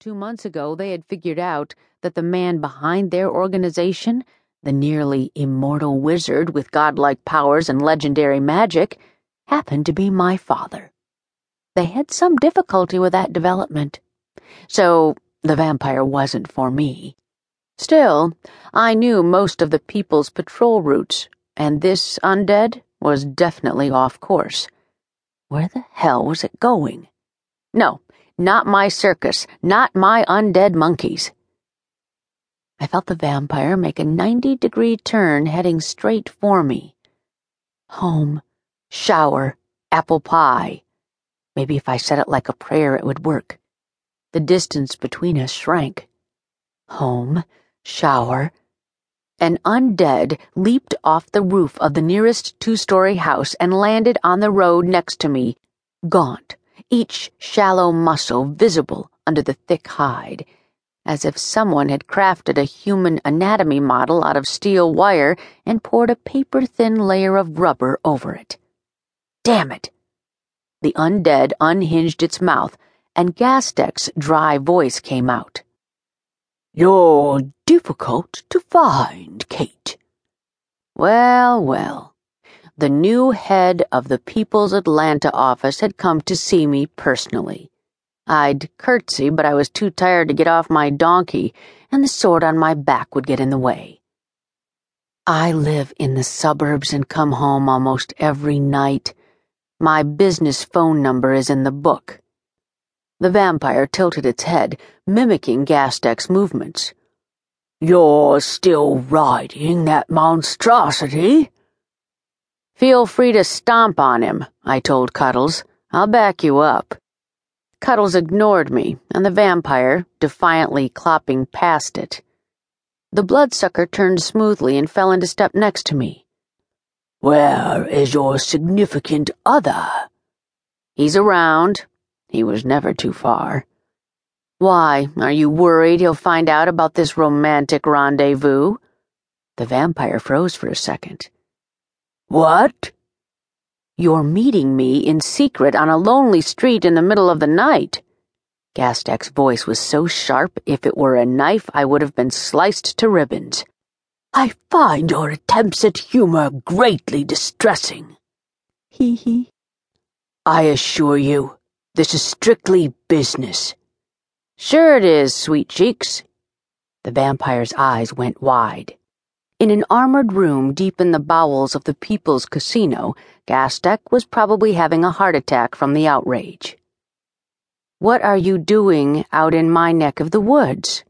Two months ago, they had figured out that the man behind their organization, the nearly immortal wizard with godlike powers and legendary magic, happened to be my father. They had some difficulty with that development. So, the vampire wasn't for me. Still, I knew most of the people's patrol routes, and this undead was definitely off course. Where the hell was it going? No, not my circus, not my undead monkeys. I felt the vampire make a 90 degree turn heading straight for me. Home, shower, apple pie. Maybe if I said it like a prayer, it would work. The distance between us shrank. Home, shower. An undead leaped off the roof of the nearest two story house and landed on the road next to me, gaunt each shallow muscle visible under the thick hide, as if someone had crafted a human anatomy model out of steel wire and poured a paper thin layer of rubber over it. Damn it! The undead unhinged its mouth, and Ghastek's dry voice came out. You're difficult to find, Kate. Well, well. The new head of the People's Atlanta office had come to see me personally. I'd curtsy, but I was too tired to get off my donkey, and the sword on my back would get in the way. I live in the suburbs and come home almost every night. My business phone number is in the book. The vampire tilted its head, mimicking Ghastek's movements. You're still riding that monstrosity? Feel free to stomp on him, I told Cuddles. I'll back you up. Cuddles ignored me, and the vampire, defiantly clopping past it. The bloodsucker turned smoothly and fell into step next to me. Where is your significant other? He's around. He was never too far. Why, are you worried he'll find out about this romantic rendezvous? The vampire froze for a second. What? You're meeting me in secret on a lonely street in the middle of the night. Ghastek's voice was so sharp, if it were a knife, I would have been sliced to ribbons. I find your attempts at humor greatly distressing. Hee hee. I assure you, this is strictly business. Sure it is, sweet cheeks. The vampire's eyes went wide. In an armored room deep in the bowels of the People's Casino, Ghastek was probably having a heart attack from the outrage. What are you doing out in my neck of the woods?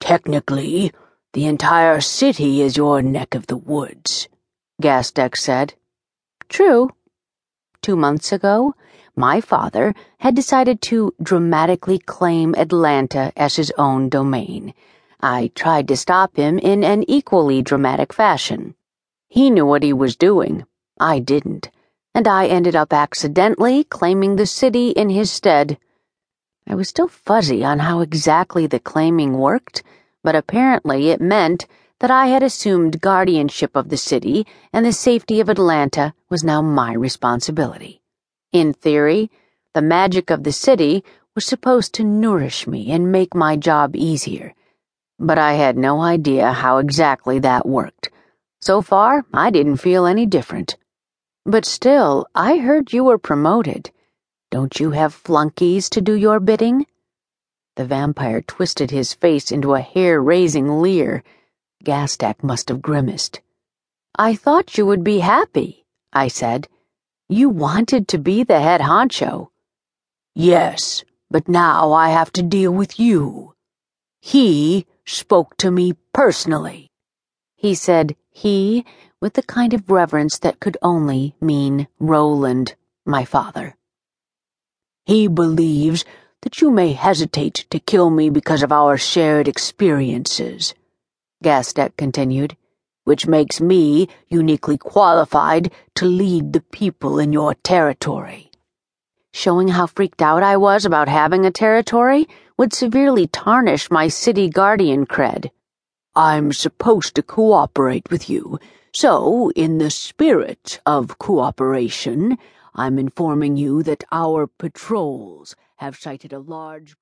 Technically, the entire city is your neck of the woods, Ghastek said. True. Two months ago, my father had decided to dramatically claim Atlanta as his own domain I tried to stop him in an equally dramatic fashion. He knew what he was doing. I didn't. And I ended up accidentally claiming the city in his stead. I was still fuzzy on how exactly the claiming worked, but apparently it meant that I had assumed guardianship of the city and the safety of Atlanta was now my responsibility. In theory, the magic of the city was supposed to nourish me and make my job easier but I had no idea how exactly that worked. So far, I didn't feel any different. But still, I heard you were promoted. Don't you have flunkies to do your bidding? The vampire twisted his face into a hair raising leer. Ghastek must have grimaced. I thought you would be happy, I said. You wanted to be the head honcho. Yes, but now I have to deal with you. He spoke to me personally. He said he with the kind of reverence that could only mean Roland, my father. He believes that you may hesitate to kill me because of our shared experiences, Ghastek continued, which makes me uniquely qualified to lead the people in your territory. Showing how freaked out I was about having a territory would severely tarnish my city guardian cred. I'm supposed to cooperate with you, so, in the spirit of cooperation, I'm informing you that our patrols have sighted a large